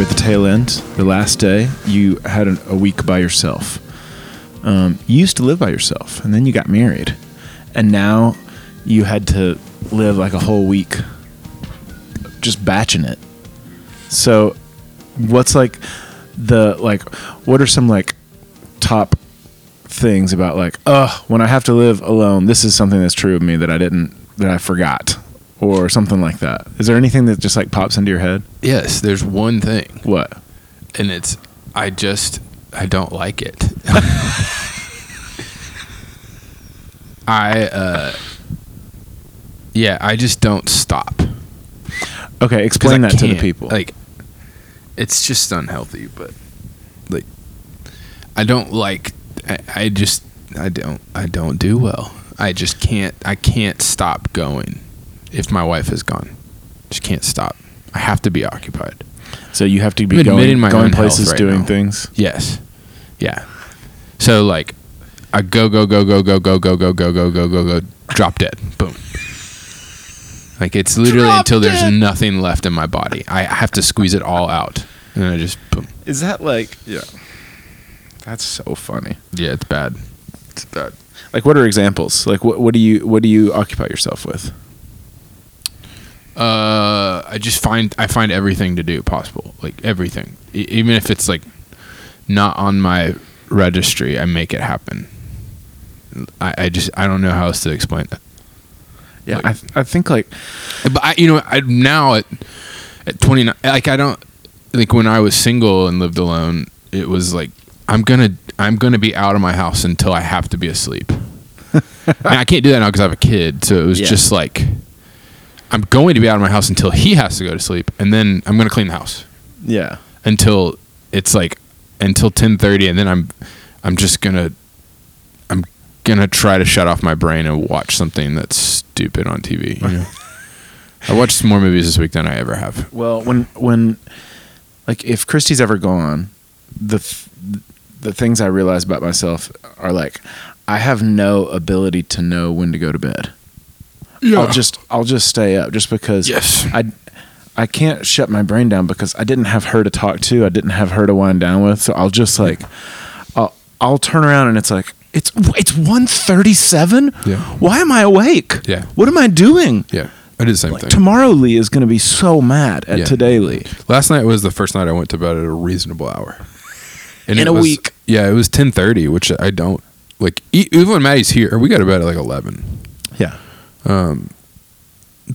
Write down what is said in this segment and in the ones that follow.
you're at the tail end, the last day. You had an, a week by yourself. Um, you used to live by yourself, and then you got married, and now you had to live like a whole week just batching it. So, what's like the like? What are some like top things about like, oh, when I have to live alone, this is something that's true of me that I didn't that I forgot, or something like that. Is there anything that just like pops into your head? Yes, there's one thing, What? and it's I just I don't like it. I uh yeah, I just don't stop. Okay, explain that to the people. Like it's just unhealthy, but like I don't like I, I just I don't I don't do well. I just can't I can't stop going if my wife is gone. Just can't stop. I have to be occupied. so you have to be I'm admitting going, my going places, right doing now. things. Yes. Yeah. So like I go go go go go go go go go go go go go drop dead. Boom. Like it's literally Drop until there's nothing left in my body. I have to squeeze it all out. And I just boom. Is that like yeah? That's so funny. Yeah, it's bad. It's bad. Like, what are examples? Like, what what do you what do you occupy yourself with? Uh, I just find I find everything to do possible, like everything, E- even if it's like not on my registry, I make it happen. I, I just I don't know how else to explain it. Yeah, Like- I th- I think like But I, you know, I now at at 29, like I don't like when I was single and lived alone, it was like I'm gonna I'm gonna be out of my house until I have to be asleep. and I can't do that now because I have a kid, so it was Yeah. just like I'm going to be out of my house until he has to go to sleep, and then I'm gonna clean the house yeah, until it's like until 10:30, and then I'm I'm just gonna I'm gonna try to shut off my brain and watch something that's stupid on TV. You know? I watched more movies this week than I ever have. Well, when when like if Christy's ever gone, the th- the things I realize about myself are like I have no ability to know when to go to bed. I'll just I'll just stay up just because Yes. I I can't shut my brain down because I didn't have her to talk to. I didn't have her to wind down with. So I'll just like I'll I'll turn around and it's like it's it's 137? Yeah. Why am I awake? Yeah. What am I doing? yeah, I did the same Like, thing. tomorrow Lee is going to be so mad at Yeah. today Lee. Last night was the first night I went to bed at a reasonable hour. And In a was- week. Yeah, it was 10:30, which I don't like. Even when Maddie's here, we got to bed at like 11. Yeah. Um,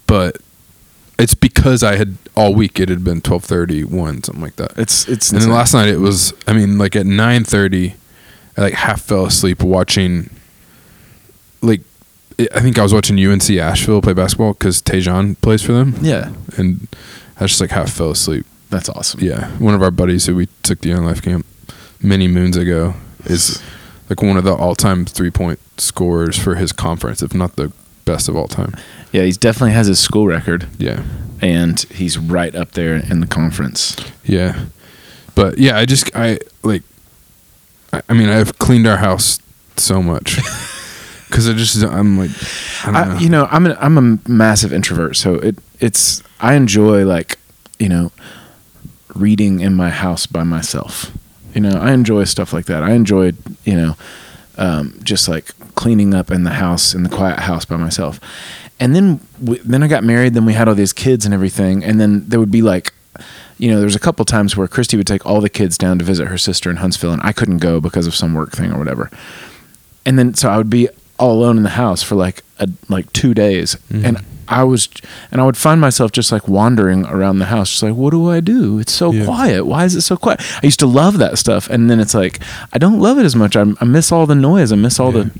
but it's because I had all week. It had been 12:30, 1, something like that. It's it's And then last night it was. I mean, like at nine thirty, I like half fell asleep watching. Like, I think I was watching UNC Asheville play basketball because Tejan plays for them, yeah, and I just like half fell asleep. that's awesome. Yeah, one of our buddies who we took to Young Life Camp many moons ago is like one of the all-time three-point scorers for his conference, if not the best of all time. Yeah, he definitely has his school record, Yeah, and he's right up there in the conference. yeah, but yeah, I just I like. I, I mean, I've cleaned our house so much because I just I'm like, I don't I, know. you know, I'm a, I'm a massive introvert, so it it's I enjoy like you know reading in my house by myself. You know, I enjoy stuff like that. I enjoyed you know um, just like cleaning up in the house in the quiet house by myself. And then we, then I got married. Then we had all these kids and everything. And then there would be like, you know, there was a couple times where Christy would take all the kids down to visit her sister in Huntsville, and I couldn't go because of some work thing or whatever. And then so I would be all alone in the house for like a, like two days, mm-hmm. and I was and I would find myself just like wandering around the house, just like, what do I do? It's so Yeah. quiet. Why is it so quiet? I used to love that stuff, and then it's like I don't love it as much. I, I miss all the noise. I miss all Yeah. the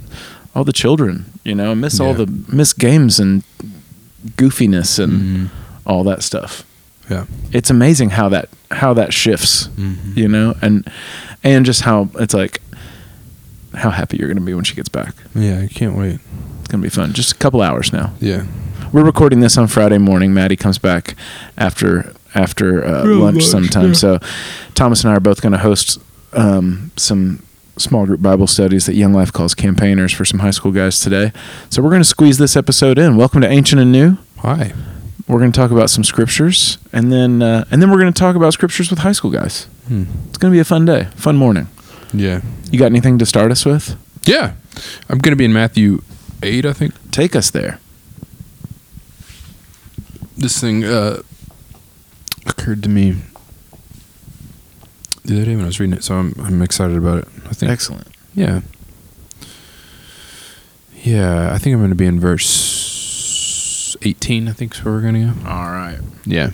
all the children. You know, I miss all the miss games and goofiness and Mhm. all that stuff. yeah, It's amazing how that how that shifts. Mhm. You know, and and just how it's like how happy you're going to be when she gets back. yeah, I can't wait. It's going to be fun. Just a couple hours now. Yeah, We're recording this on Friday morning. Maddie comes back after after uh, lunch lunch, sometime. yeah. So Thomas and I are both going to host um, some small group Bible studies that Young Life calls campaigners for some high school guys today. So we're going to squeeze this episode in. Welcome to Ancient and New. hi. We're going to talk about some scriptures, and then uh, and then we're going to talk about scriptures with high school guys. Hmm. It's going to be a fun day, fun morning. Yeah. You got anything to start us with? Yeah. I'm going to be in Matthew 8, I think. Take us there. This thing uh, occurred to me the other day when I was reading it, so I'm, I'm excited about it. I think. Excellent. Yeah. Yeah, I think I'm going to be in verse 18, I think is where we're going to go. All right. Yeah.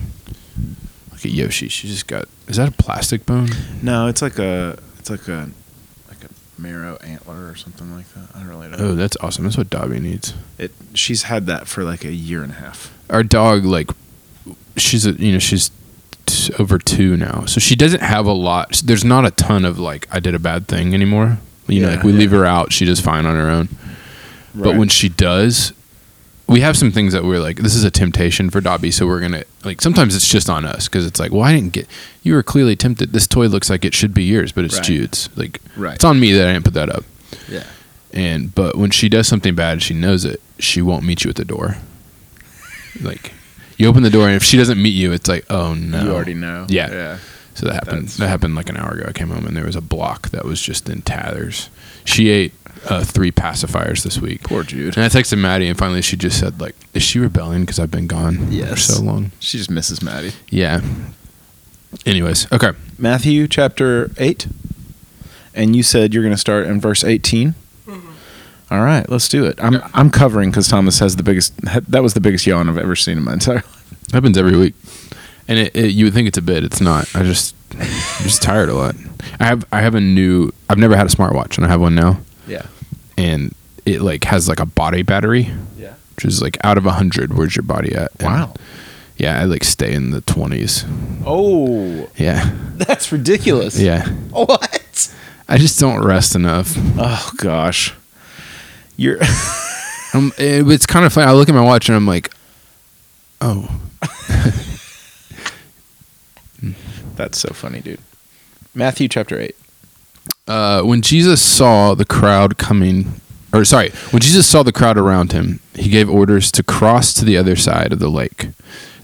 Look at Yoshi. She just got. Is that a plastic bone? No, it's like a it's like a like a marrow antler or something like that. I don't really know. Oh, that's awesome. That's what Dobby needs. It she's had that for like a year and a half. Our dog, like, she's a, you know, she's t- over two now, so she doesn't have a lot. There's not a ton of like, I did a bad thing anymore. You know, like we yeah. leave her out, she does fine on her own. But when she does, we have some things that we're like, this is a temptation for Dobby, so we're gonna like. Sometimes it's just on us because it's like, well, I didn't get. You were clearly tempted. This toy looks like it should be yours, but it's Right. Jude's. Like, Right. it's on me that I didn't put that up. Yeah. And but when she does something bad, she knows it. She won't meet you at the door. Like, you open the door, and if she doesn't meet you, it's like, oh no. You already know. Yeah. Yeah. So that happened. That's- That happened like an hour ago. I came home and there was a block that was just in tatters. She ate uh, three pacifiers this week. Poor Jude. And I texted Maddie, and finally she just said, "Like, is she rebelling because I've been gone for so long?" She just misses Maddie. Yeah. Anyways, okay. Matthew chapter 8. And you said you're going to start in verse 18. All right, let's do it. I'm I'm covering because Thomas has the biggest. That was the biggest yawn I've ever seen in my entire. life. Happens every week, and it, it, you would think it's a bit. It's not. I just, I'm just tired a lot. I have I have a new. I've never had a smartwatch, and I have one now, Yeah. and it like has like a body battery, Yeah. which is like out of a hundred. Where's your body at? And, Wow. Yeah, I like stay in the twenties. Oh, Yeah, that's ridiculous. yeah. What? I just don't rest enough. Oh gosh. You're. Um, it, it's kind of funny. I look at my watch and I'm like, oh, that's so funny, dude. Matthew chapter 8. Uh, when Jesus saw the crowd coming, or sorry, when Jesus saw the crowd around him, he gave orders to cross to the other side of the lake.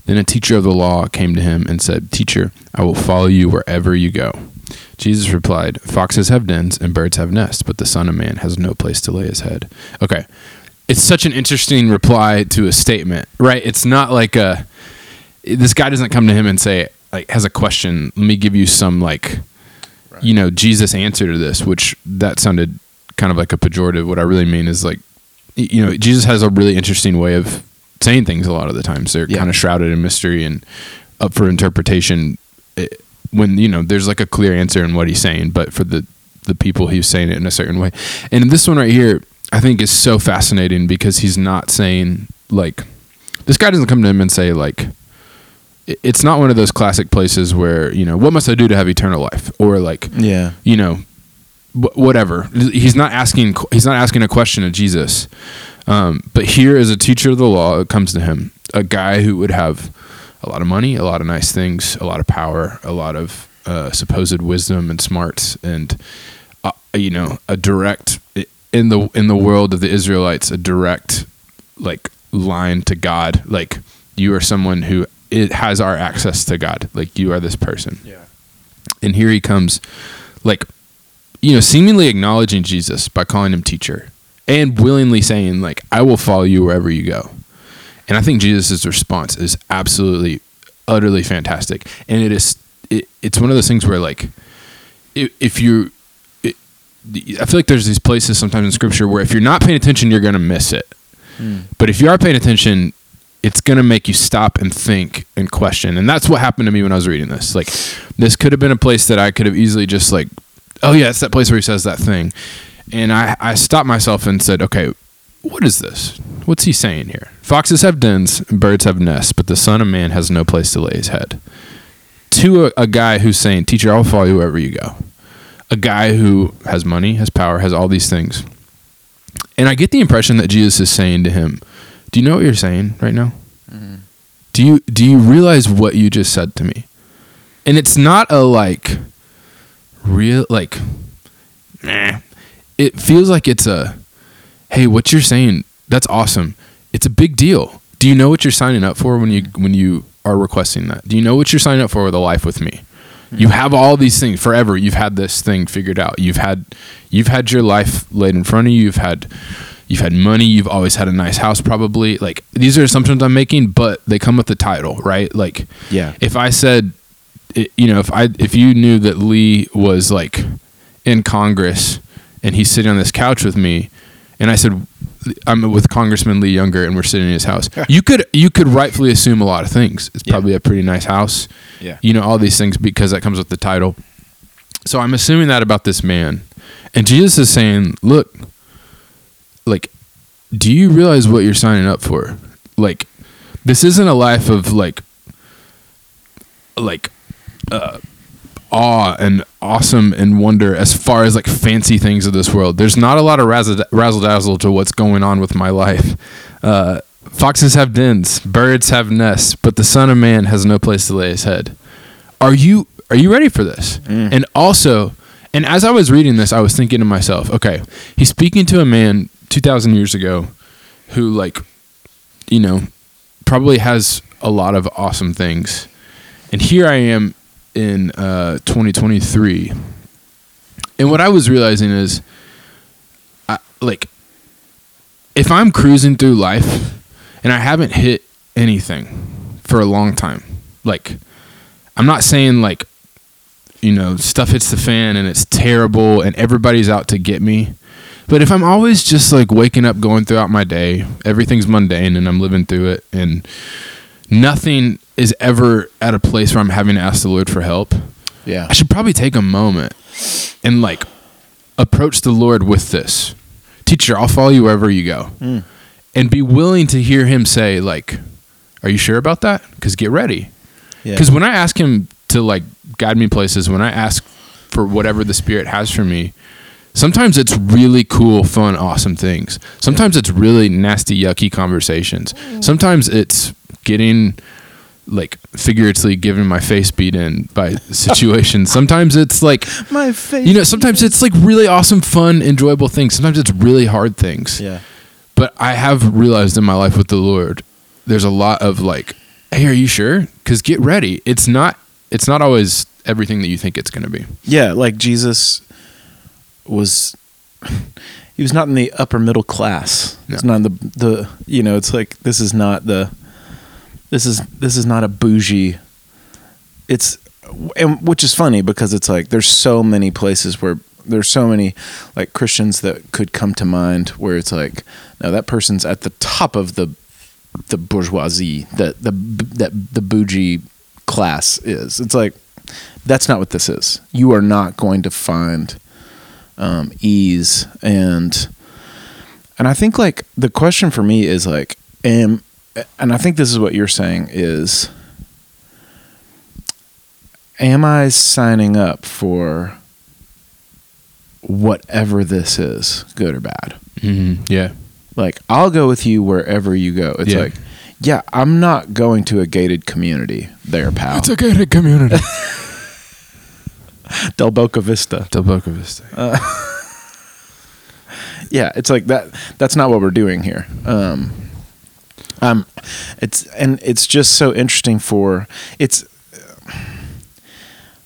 Then a teacher of the law came to him and said, Teacher, I will follow you wherever you go. Jesus replied, Foxes have dens and birds have nests, but the Son of Man has no place to lay his head. Okay. It's such an interesting reply to a statement, right? It's not like a. This guy doesn't come to him and say, like, has a question. Let me give you some, like, you know Jesus answer to this, which that sounded kind of like a pejorative. What I really mean is like, you know, Jesus has a really interesting way of saying things. A lot of the times they're Yeah. kind of shrouded in mystery and up for interpretation. When you know there's like a clear answer in what he's saying, but for the the people he's saying it in a certain way. And this one right here, I think is so fascinating because he's not saying like this guy doesn't come to him and say like it's not one of those classic places where you know what must I do to have eternal life? Or like Yeah. you know whatever. He's not asking he's not asking a question of Jesus. Um, but here is a teacher of the law that comes to him a guy who would have a lot of money a lot of nice things a lot of power a lot of uh, supposed wisdom and smarts and uh, you know a direct in the in the world of the Israelites a direct like line to God. Like you are someone who it has our access to God. Like you are this person. Yeah. and here he comes like you know seemingly acknowledging jesus by calling him teacher and willingly saying like i will follow you wherever you go. And i think jesus' response is absolutely utterly fantastic. And it is it, it's one of those things where like if, if you it, i feel like there's these places sometimes in scripture where if you're not paying attention you're going to miss it. Hmm. But if you are paying attention, it's going to make you stop and think and question. And that's what happened to me when I was reading this. Like, this could have been a place that I could have easily just, like, oh, yeah, it's that place where he says that thing. And I, I stopped myself and said, okay, what is this? What's he saying here? Foxes have dens, birds have nests, but the Son of Man has no place to lay his head. To a, a guy who's saying, Teacher, I'll follow you wherever you go. A guy who has money, has power, has all these things. And I get the impression that Jesus is saying to him, "Do you know what you're saying right now? Mm-hmm. Do you do you realize what you just said to me?" And it's not a like real like nah. It feels like it's a hey, what you're saying, that's awesome. It's a big deal. do you know what you're signing up for when you mm-hmm. when you are requesting that? Do you know what you're signing up for with a life with me? Mm-hmm. You have all these things forever. You've had this thing figured out. You've had you've had your life laid in front of you. You've had you've had money. You've always had a nice house probably. Like these are assumptions I'm making, but they come with the title, right? Like Yeah. if I said you know, if I if you knew that Lee was like in Congress and he's sitting on this couch with me and I said I'm with Congressman Lee Younger and we're sitting in his house. you could you could rightfully assume a lot of things. It's Yeah. probably a pretty nice house Yeah. you know all these things because that comes with the title so i'm assuming that about this man and jesus is saying look like do you realize what you're signing up for like this isn't a life of like like uh awe and awesome and wonder as far as like fancy things of this world there's not a lot of razzle razzle dazzle to what's going on with my life uh Foxes have dens, birds have nests, but the Son of Man has no place to lay his head. Are you are you ready for this? And also, and as I was reading this, I was thinking to myself, okay, he's speaking to a man two thousand years ago who like, you know, probably has a lot of awesome things. And here I am in uh, 2023. And what I was realizing is, I, like, if I'm cruising through life and I haven't hit anything for a long time, like I'm not saying like you know stuff hits the fan and it's terrible and everybody's out to get me, but if I'm always just like waking up, going throughout my day, everything's mundane and I'm living through it, and nothing is ever at a place where I'm having to ask the Lord for help. Yeah. I should probably take a moment and like approach the Lord with this. Teacher, I'll follow you wherever you go. Mm. And be willing to hear him say, like, are you sure about that? Because get ready. Yeah. Because when I ask him to like guide me places, when I ask for whatever the Spirit has for me, sometimes it's really cool, fun, awesome things. Sometimes it's really nasty, yucky conversations. Mm. Sometimes it's getting like figuratively giving my face beat in by situations. Sometimes it's like my face. you know, sometimes it's like really awesome, fun, enjoyable things. Sometimes it's really hard things. Yeah. But I have realized in my life with the Lord, there's a lot of like, hey, are you sure? Because get ready. It's not. It's not always everything that you think it's going to be. Yeah, like Jesus was he was not in the upper middle class. It's No. not the the you know, it's like this is not the this is this is not a bougie it's and which is funny because it's like there's so many places where there's so many like Christians that could come to mind where it's like no that person's at the top of the the bourgeoisie that the that the bougie class is it's like that's not what this is you are not going to find um, ease and and I think like the question for me is like am and I think this is what you're saying is am I signing up for whatever this is, good or bad? Mm-hmm. Yeah. Like, I'll go with you wherever you go. It's Yeah. like, yeah, I'm not going to a gated community there, pal. It's a gated community. Del Boca Vista. Del Boca Vista. yeah, it's like that. That's not what we're doing here. Um, um, it's and it's just so interesting for it's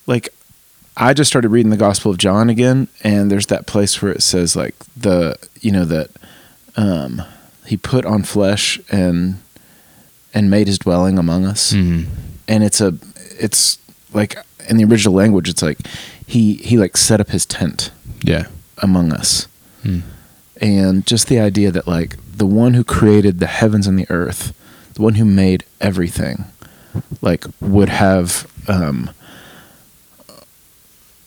like I just started reading the Gospel of John again, and there's that place where it says like the you know that um, he put on flesh and and made his dwelling among us, mm-hmm. and it's a it's like in the original language, it's like he he like set up his tent Yeah. among us Hmm. and just the idea that like the one who created the heavens and the earth the one who made everything like would have um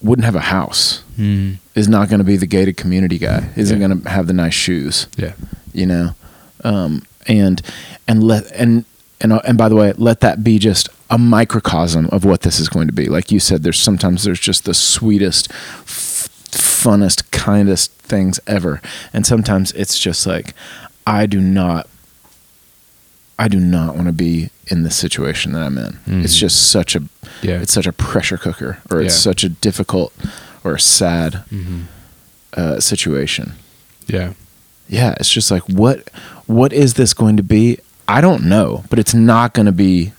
wouldn't have a house Mm. is not going to be the gated community guy isn't Yeah. going to have the nice shoes Yeah. you know um and and let and and and by the way let that be just a microcosm of what this is going to be like you said there's sometimes there's just the sweetest f- funnest kindest things ever and sometimes it's just like i do not i do not want to be in this situation that i'm in it's Mhm. just such a Yeah. it's such a pressure cooker or it's Yeah. such a difficult or a sad mm-hmm. uh, situation Yeah. yeah it's just like what what is this going to be I don't know, but it's not going to be.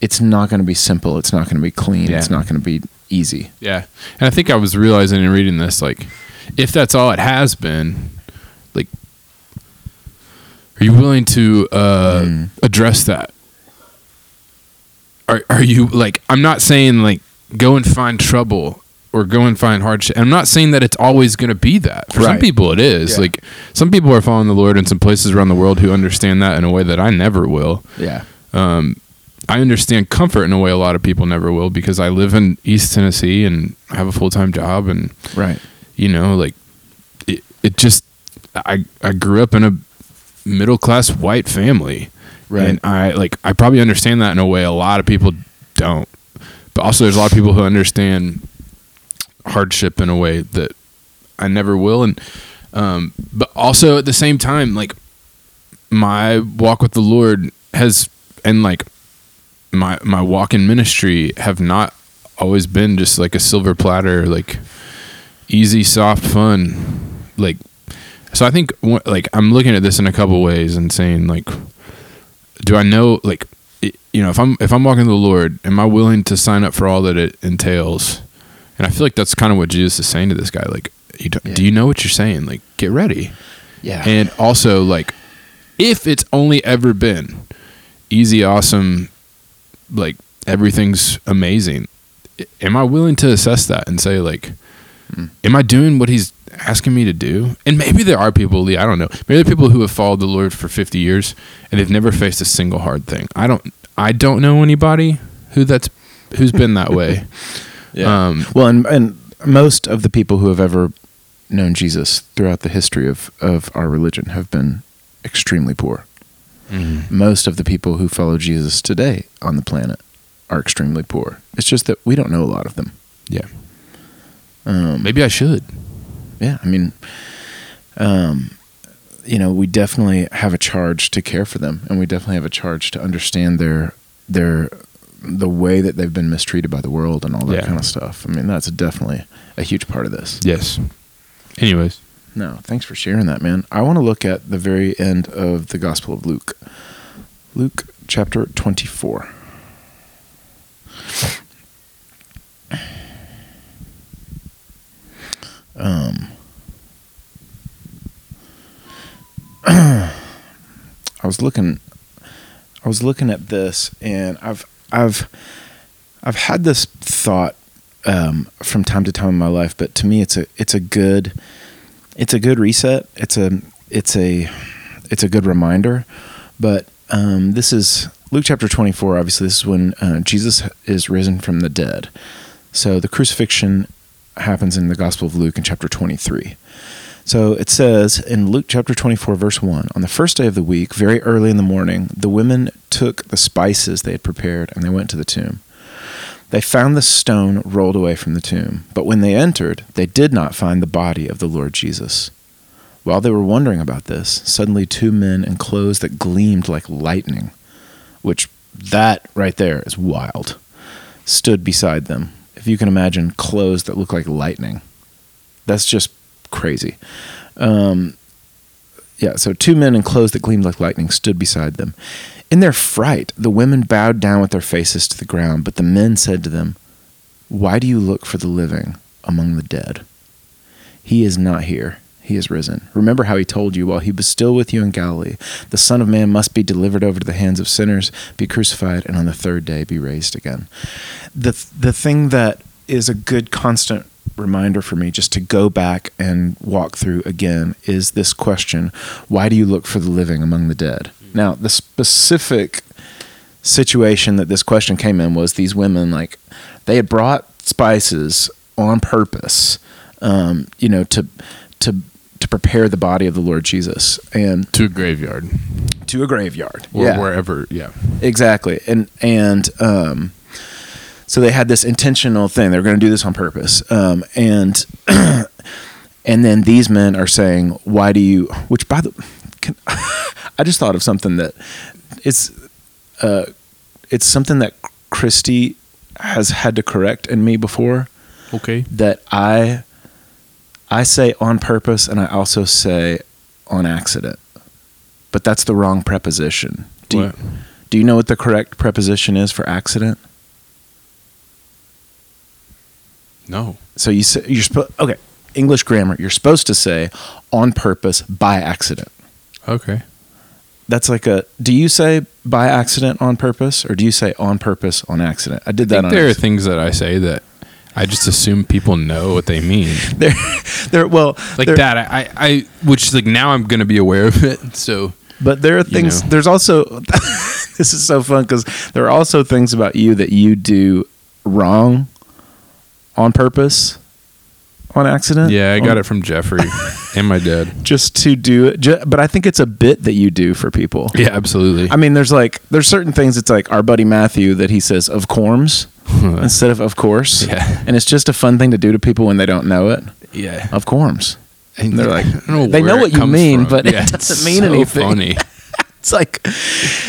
It's not going to be simple. It's not going to be clean. Yeah. It's not going to be easy. Yeah. And I think I was realizing in reading this, like, if that's all it has been, like, are you willing to uh, Mm. address that? Are, are you, like, I'm not saying, like, go and find trouble or go and find hardship. I'm not saying that it's always going to be that. For some people, it is. Yeah. Like, some people are following the Lord in some places around the world who understand that in a way that I never will. Yeah. Um, I understand comfort in a way a lot of people never will because I live in East Tennessee and have a full time job and Right. you know like it, it just I I grew up in a middle class white family Right. and I like I probably understand that in a way a lot of people don't but also there's a lot of people who understand hardship in a way that I never will and um but also at the same time like my walk with the Lord has and like my my walk in ministry have not always been just like a silver platter like easy soft fun like so I think like I'm looking at this in a couple ways and saying like do I know like it, you know if I'm if I'm walking with the Lord am I willing to sign up for all that it entails and I feel like that's kind of what Jesus is saying to this guy like you Yeah. do you know what you're saying like get ready Yeah. and also like if it's only ever been easy awesome like everything's amazing am i willing to assess that and say like Hmm. am i doing what he's asking me to do and maybe there are people lee i don't know maybe there are people who have followed the lord for 50 years and they've never faced a single hard thing i don't i don't know anybody who that's who's been that way Yeah. um well, and and most of the people who have ever known Jesus throughout the history of of our religion have been extremely poor. Most of the people who follow Jesus today on the planet are extremely poor. It's just that we don't know a lot of them. yeah Um, maybe i should yeah, I mean, um, you know, we definitely have a charge to care for them, and we definitely have a charge to understand their their the way that they've been mistreated by the world and all that Yeah. kind of stuff. I mean, that's definitely a huge part of this. yes anyways No, thanks for sharing that, man. I want to look at the very end of the Gospel of Luke. Luke chapter 24. Um, I was looking I was looking at this and I've I've I've had this thought um, from time to time in my life, but to me it's a it's a good it's a good reset. It's a it's a it's a good reminder. But um, this is Luke chapter 24. Obviously, this is when uh, Jesus is risen from the dead. So the crucifixion happens in the Gospel of Luke in chapter 23. So it says in Luke chapter 24, verse 1 On the first day of the week, very early in the morning, the women took the spices they had prepared and they went to the tomb. They found the stone rolled away from the tomb, but when they entered, they did not find the body of the Lord Jesus. While they were wondering about this, suddenly two men in clothes that gleamed like lightning, which that right there is wild, stood beside them. If you can imagine clothes that look like lightning, that's just crazy. Um, yeah, so two men in clothes that gleamed like lightning stood beside them. In their fright, the women bowed down with their faces to the ground, but the men said to them, Why do you look for the living among the dead? He is not here. He is risen. Remember how he told you while he was still with you in Galilee, the Son of Man must be delivered over to the hands of sinners, be crucified, and on the third day be raised again. The the thing that is a good constant reminder for me just to go back and walk through again is this question, why do you look for the living among the dead? Now, the specific situation that this question came in was these women like they had brought spices on purpose um, you know to to to prepare the body of the Lord Jesus. And to a graveyard. To a graveyard or yeah. wherever. Yeah, exactly. And and um so they had this intentional thing. They were going to do this on purpose. Um and and then these men are saying why do you which by the can, i just thought of something that it's uh it's something that christy has had to correct in me before okay. that i i say on purpose and i also say on accident but that's the wrong preposition Do you, do you know what the correct preposition is for accident? No. So you say you're supposed okay, English grammar, you're supposed to say on purpose by accident. Okay. That's like a do you say by accident on purpose or do you say on purpose on accident? I did I that think there are things that I say that I just assume people know what they mean. they're, they're well Like there- that, I, I, which like now I'm gonna be aware of it. So But there are things. know. There's also this is so fun because there are also things about you that you do wrong on purpose, on accident. yeah, I got oh. it from Jeffrey and my dad. just to do it. Ju- but I think it's a bit that you do for people. Yeah, absolutely. I mean, there's like there's certain things. It's like our buddy Matthew that he says of corms instead of of course. Yeah. and it's just a fun thing to do to people when they don't know it. yeah, Of corms. and they're like- I don't know they know what you mean, from. but it doesn't mean so anything. Funny. it's like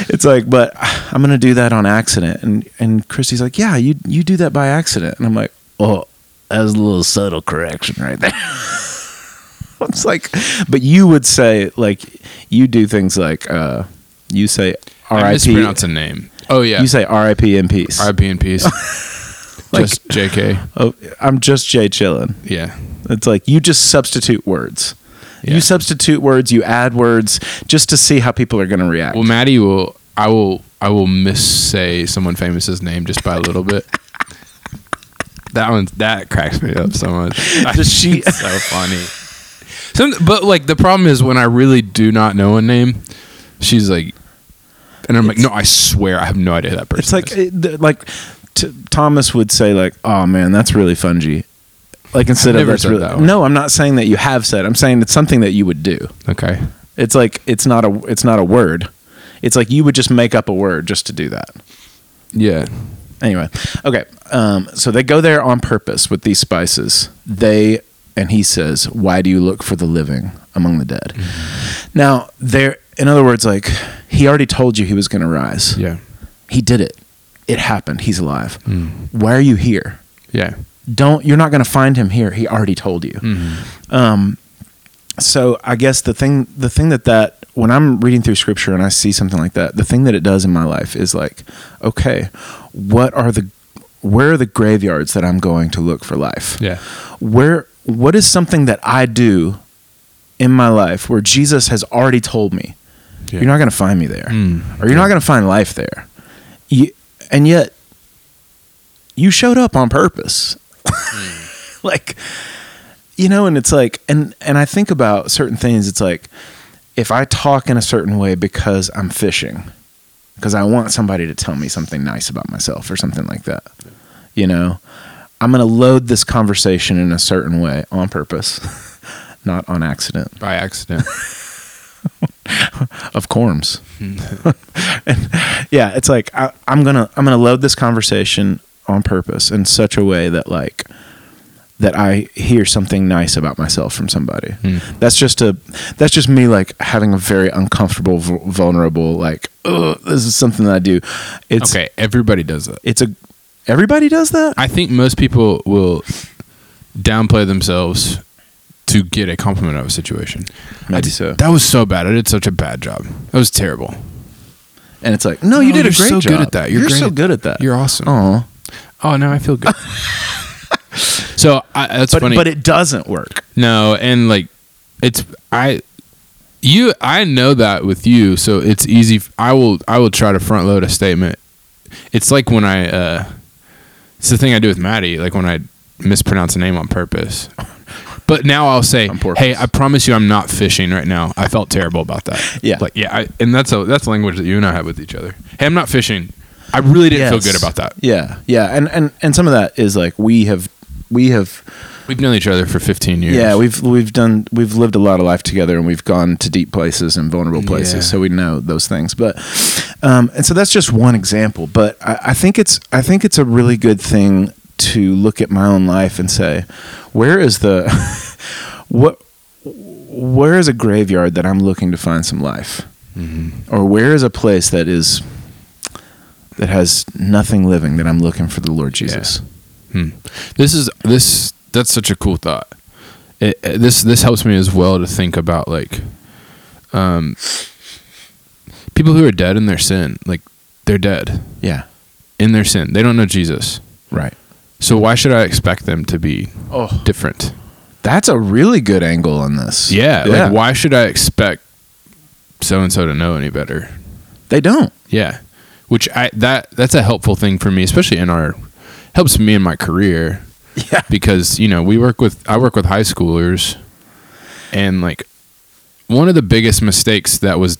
it's like but i'm gonna do that on accident and and christy's like yeah you you do that by accident and i'm like oh that's a little subtle correction right there it's like but you would say like you do things like uh you say I rip mispronounce a name. Oh yeah, you say rip in peace RIP in peace. Like- just Jk. oh, i'm just jay chilling. Yeah. it's like you just substitute words Yeah. you substitute words you add words just to see how people are going to react Well, Maddie will. I will. I will missay someone famous's name just by a little bit. that one. That cracks me up so much. Does she- so funny. Some, but like the problem is when I really do not know a name, she's like, and I'm like, no, I swear I have no idea who that person. It's like is. it, like t- Thomas would say like, "Oh man, that's really fungy." Like instead of never that's said really that one. no, I'm not saying that you have said. I'm saying it's something that you would do. okay. It's like it's not a it's not a word. It's like you would just make up a word just to do that. Yeah. Anyway, okay. Um, so they go there on purpose with these spices. They and he says, "Why do you look for the living among the dead?" Now, there, in other words, like he already told you he was going to rise. Yeah. He did it. It happened. He's alive. Mm. Why are you here? Yeah. Don't you're not going to find him here. He already told you. Mm-hmm. Um, so I guess the thing the thing that that when I'm reading through scripture and I see something like that, the thing that it does in my life is like, okay, what are the where are the graveyards that I'm going to look for life? Yeah. Where what is something that I do in my life where Jesus has already told me Yeah. you're not going to find me there, Mm. or you're not going to find life there, you, and yet you showed up on purpose, like you know, and it's like, and and I think about certain things. It's like if I talk in a certain way because I'm fishing, because I want somebody to tell me something nice about myself or something like that, you know, I'm going to load this conversation in a certain way on purpose, not on accident. By accident. of corms. and yeah, it's like I, I'm gonna I'm gonna load this conversation on purpose in such a way that like that I hear something nice about myself from somebody. Hmm. That's just a that's just me like having a very uncomfortable, vul- vulnerable like this is something that I do. It's okay. Everybody does that. It's a everybody does that. I think most people will downplay themselves to get a compliment out of a situation. I Maybe did- so. That was so bad. I did such a bad job. That was terrible. And it's like no, you did a great job. you're so good at that. You're so good at that. You're awesome. Oh, Oh, now I feel good. so I, that's but funny. but it doesn't work. no, and like it's I you I know that with you, so it's easy. I will I will try to front load a statement. It's like when I uh it's the thing I do with Maddie, like when I mispronounce a name on purpose. But now I'll say, "Hey, I promise you, I'm not fishing right now. I felt terrible about that." Yeah. like yeah, I, and that's a that's a language that you and I have with each other. Hey, I'm not fishing. I really didn't feel good about that. Yeah, yeah, and and and some of that is like we have we have We've known each other for 15 years. yeah we've we've done we've lived a lot of life together and we've gone to deep places and vulnerable places Yeah. so we know those things but um and so that's just one example but I, I think it's i think it's a really good thing to look at my own life and say where is the what where is a graveyard that i'm looking to find some life Mm-hmm. or where is a place that is that has nothing living that i'm looking for the lord jesus Hmm. This is this that's such a cool thought. It, this this helps me as well to think about like um people who are dead in their sin, like they're dead Yeah. in their sin. They don't know Jesus. Right. So why should I expect them to be Oh, different? that's a really good angle on this. Yeah, like why should I expect so and so to know any better? They don't. Yeah, which I that that's a helpful thing for me, especially in our helps me in my career Yeah. because you know we work with I work with high schoolers, and like one of the biggest mistakes that was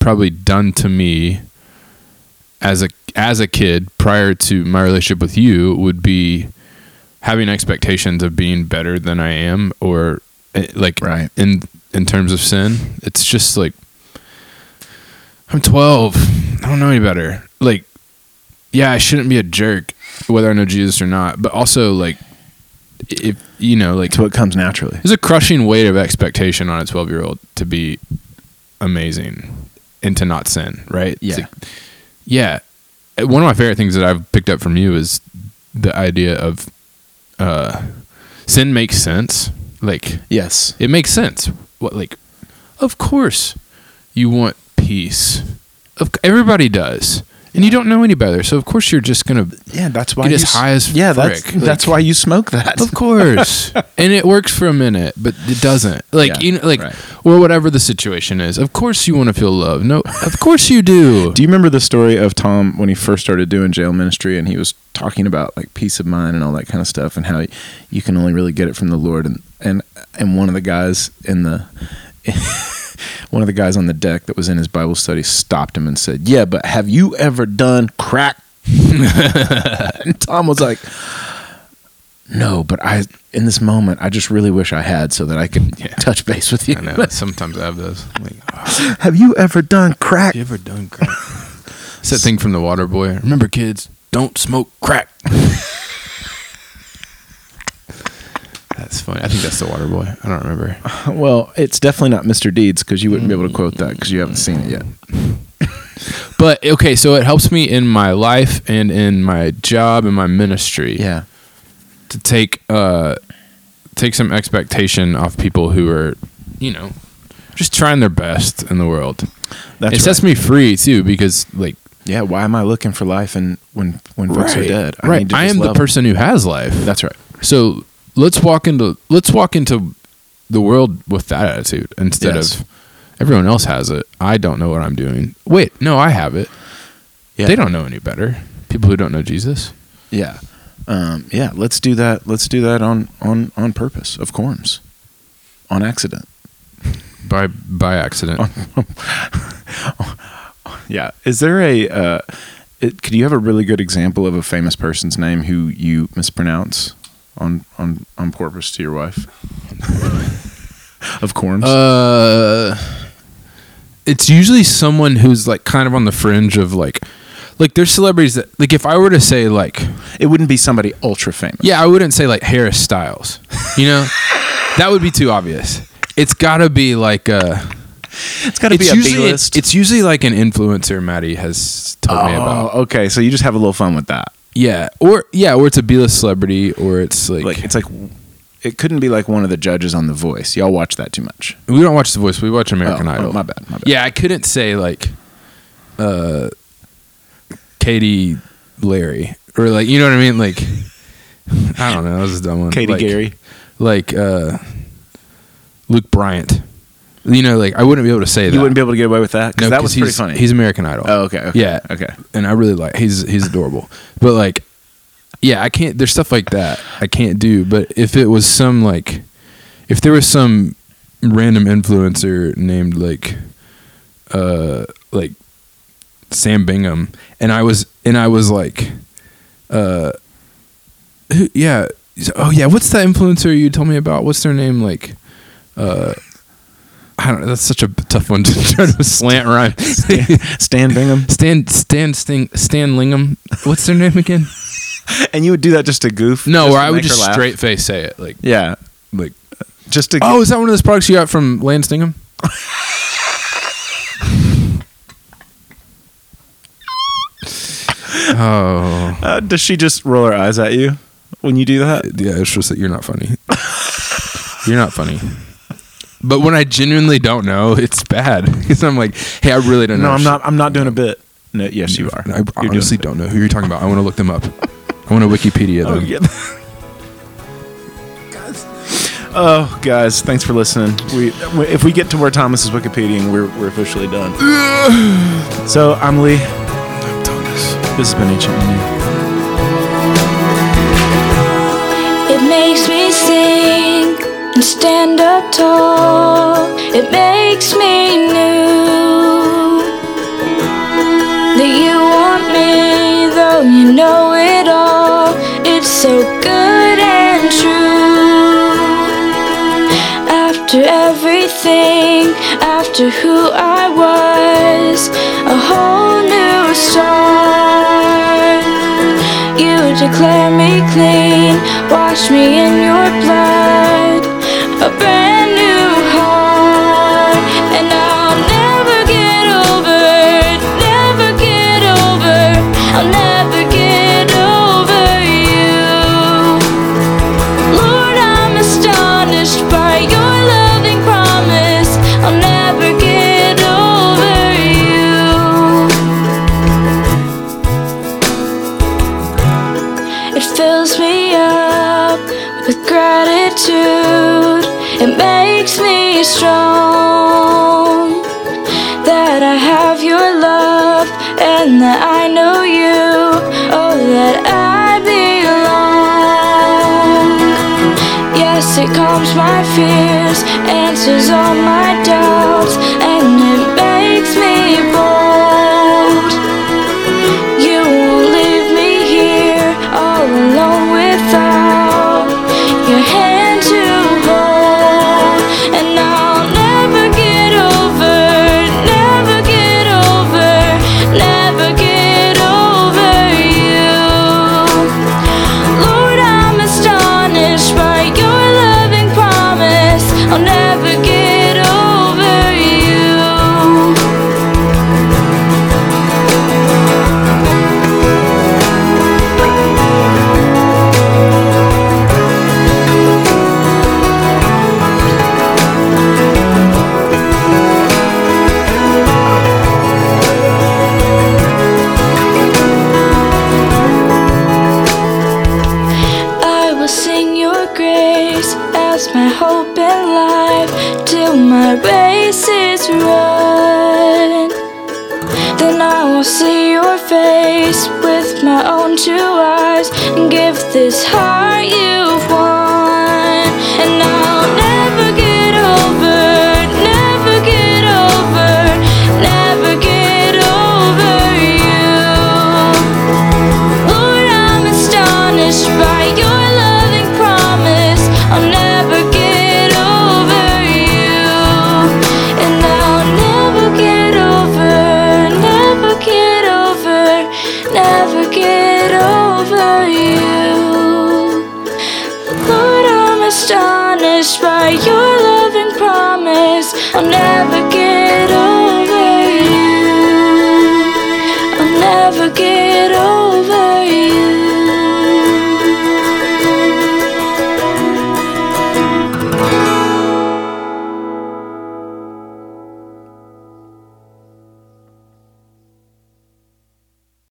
probably done to me as a as a kid prior to my relationship with you would be having expectations of being better than I am or eh, like Right. in in terms of sin. It's just like I'm 12. I don't know any better. Like yeah, I shouldn't be a jerk whether I know Jesus or not, but also like if you know like It's what comes naturally. there's a crushing weight of expectation on a 12 year old to be amazing and to not sin, right? Yeah. like- yeah. One of my favorite things that I've picked up from you is the idea of uh, sin makes sense. Like, Yes. it makes sense. What, like, of course you want peace. Of, everybody does. And you don't know any better. So, of course, you're just going to Yeah, that's why Get you as s- high as Yeah, that's frick. that's Like- why you smoke that. Of course. and it works for a minute, but it doesn't. Like Yeah, you know like right. or whatever the situation is. Of course you want to feel love. No, of course you do. Do you remember the story of Tom when he first started doing jail ministry and he was talking about like peace of mind and all that kind of stuff and how you can only really get it from the Lord and and and one of the guys in the one of the guys on the deck that was in his Bible study stopped him and said, "Yeah, but have you ever done crack?" and Tom was like, "No, but I in this moment I just really wish I had so that I could Yeah. touch base with you." I know. Sometimes I have those. Like, oh, have you ever done crack? you ever done crack? it's that thing from the Water Boy. Remember, kids, don't smoke crack. That's funny. I think that's the Water Boy. I don't remember. Well, it's definitely not Mr. Deeds because you wouldn't be able to quote that because you haven't seen it yet. But okay, so it helps me in my life and in my job and my ministry. Yeah. to take uh take some expectation off people who are you know just trying their best in the world That's it sets me free too because like Yeah. Why am I looking for life and when when folks are dead? right need to i am the person who has life. That's right. so let's walk into let's walk into the world with that attitude instead Yes. of everyone else has it i don't know what i'm doing wait no i have it Yeah. they don't know any better people who don't know jesus Yeah. Um, yeah. Let's do that. Let's do that on on on purpose. Of course. On accident. by by accident Yeah. Is there a? Uh, it, could you have a really good example of a famous person's name who you mispronounce on on on purpose to your wife? of course. Uh, it's usually someone who's like kind of on the fringe of like, like there's celebrities that like if I were to say like, it wouldn't be somebody ultra famous. yeah, I wouldn't say like Harris Styles, you know, that would be too obvious. It's got to be like uh It's got to it's be a usually B-list. it's usually like an influencer Maddie has told me about. Oh, okay. So you just have a little fun with that. Yeah, or yeah, or it's a B-list celebrity, or it's like, Like it's like it couldn't be like one of the judges on The Voice. Y'all watch that too much. we don't watch The Voice, we watch American Oh, oh, Idol. my bad. My bad. Yeah, I couldn't say like uh Katie Larry or like you know what I mean like I don't know, that was a dumb one. Katie like, Gary. Like uh Luke Bryant. You know, like I wouldn't be able to say that. You wouldn't be able to get away with that because No, that was pretty he's, funny. He's American Idol. oh, okay, okay. Yeah. Okay. And I really like he's he's adorable. But like yeah, I can't there's stuff like that I can't do. But if it was some like if there was some random influencer named like uh like Sam Bingham and I was and I was like uh who, yeah oh yeah what's that influencer you told me about what's their name like uh I don't know that's such a tough one to try to slant rhyme Stan Bingham. Stan Stan Sting, Stan Lingham what's their name again And you would do that just to goof? no just where I would just laugh? straight face say it like Yeah. like Just to. oh is that one of those products you got from Lance Stingham oh Uh, does she just roll her eyes at you when you do that? yeah, it's just that you're not funny. you're not funny. But when I genuinely don't know, it's bad because I'm like, hey, I really don't know. No, I'm not. I'm not doing a bit. No, yes, you are. I You're honestly don't know who you're talking about. I want to look them up. I want to Wikipedia oh, them. Oh, yeah. guys. Oh, guys, thanks for listening. We, if we get to where Thomas is Wikipediaing, we're, we're officially done. so I'm Lee. I'm Thomas. This has been Ancient Menu. Stand up tall. It makes me new that you want me, though you know it all. It's so good and true. After everything, after who I was, a whole new start. You declare me clean, wash me in your blood, answers all my doubts, will see your face with my own two eyes and give this heart you've